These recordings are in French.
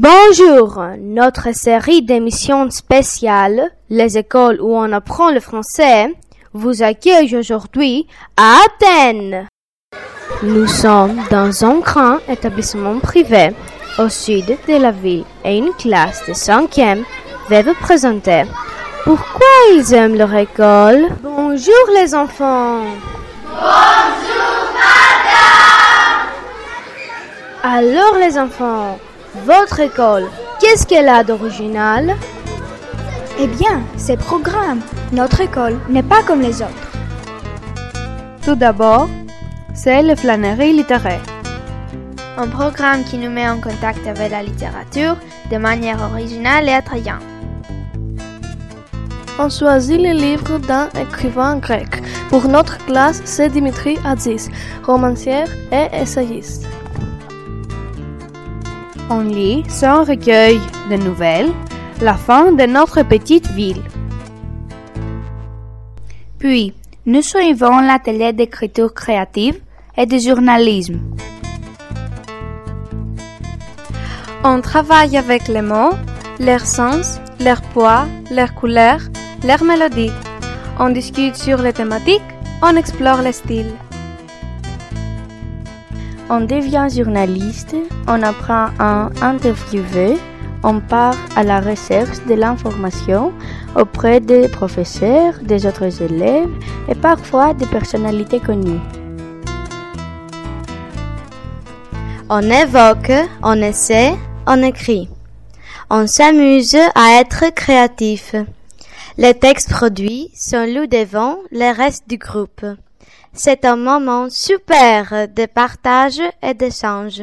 Bonjour, notre série d'émissions spéciales, les écoles où on apprend le français, vous accueille aujourd'hui à Athènes. Nous sommes dans un grand établissement privé au sud de la ville et une classe de cinquième va vous présenter pourquoi ils aiment leur école? Bonjour les enfants. Bonjour madame. Alors les enfants, votre école, qu'est-ce qu'elle a d'original? Eh bien, c'est programme. Notre école n'est pas comme les autres. Tout d'abord, c'est le flânerie littéraire. Un programme qui nous met en contact avec la littérature de manière originale et attrayante. On choisit les livres d'un écrivain grec. Pour notre classe, c'est Dimitri Aziz, romancier et essayiste. On lit son recueil de nouvelles, La fin de notre petite ville. Puis, nous suivons l'atelier d'écriture créative et de journalisme. On travaille avec les mots, leur sens, leur poids, leur couleur, leur mélodie. On discute sur les thématiques, on explore les styles. On devient journaliste, on apprend à interviewer, on part à la recherche de l'information auprès des professeurs, des autres élèves et parfois des personnalités connues. On évoque, on essaie, on écrit. On s'amuse à être créatif. Les textes produits sont lus devant le reste du groupe. C'est un moment super de partage et d'échange.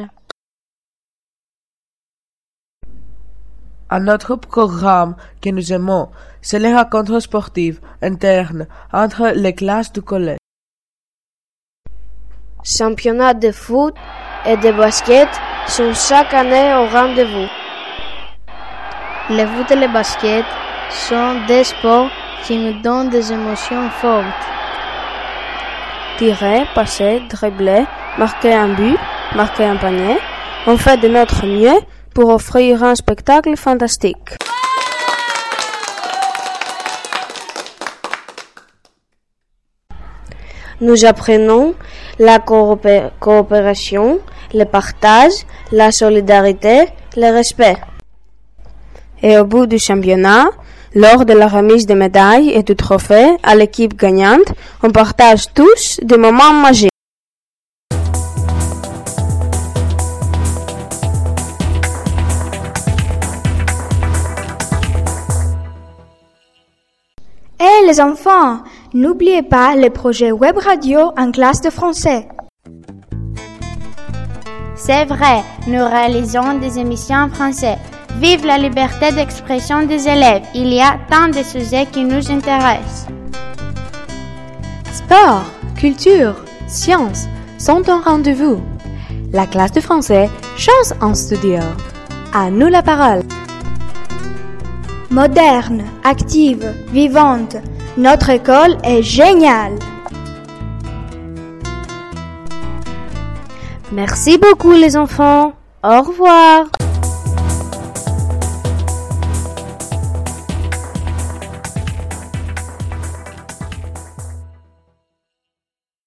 Un autre programme que nous aimons, c'est les rencontres sportives internes entre les classes du collège. Championnats de foot et de basket sont chaque année au rendez-vous. Le foot et le basket sont des sports qui nous donnent des émotions fortes. Tirer, passer, dribbler, marquer un but, marquer un panier, on fait de notre mieux pour offrir un spectacle fantastique. Nous apprenons la coopération, le partage, la solidarité, le respect. Et au bout du championnat, lors de la remise des médailles et du trophée à l'équipe gagnante, on partage tous des moments magiques. Hé les enfants, n'oubliez pas le projet Web Radio en classe de français. C'est vrai, nous réalisons des émissions en français. Vive la liberté d'expression des élèves. Il y a tant de sujets qui nous intéressent. Sport, culture, sciences sont un rendez-vous. La classe de français chance en studio. À nous la parole. Moderne, active, vivante, notre école est géniale. Merci beaucoup les enfants. Au revoir.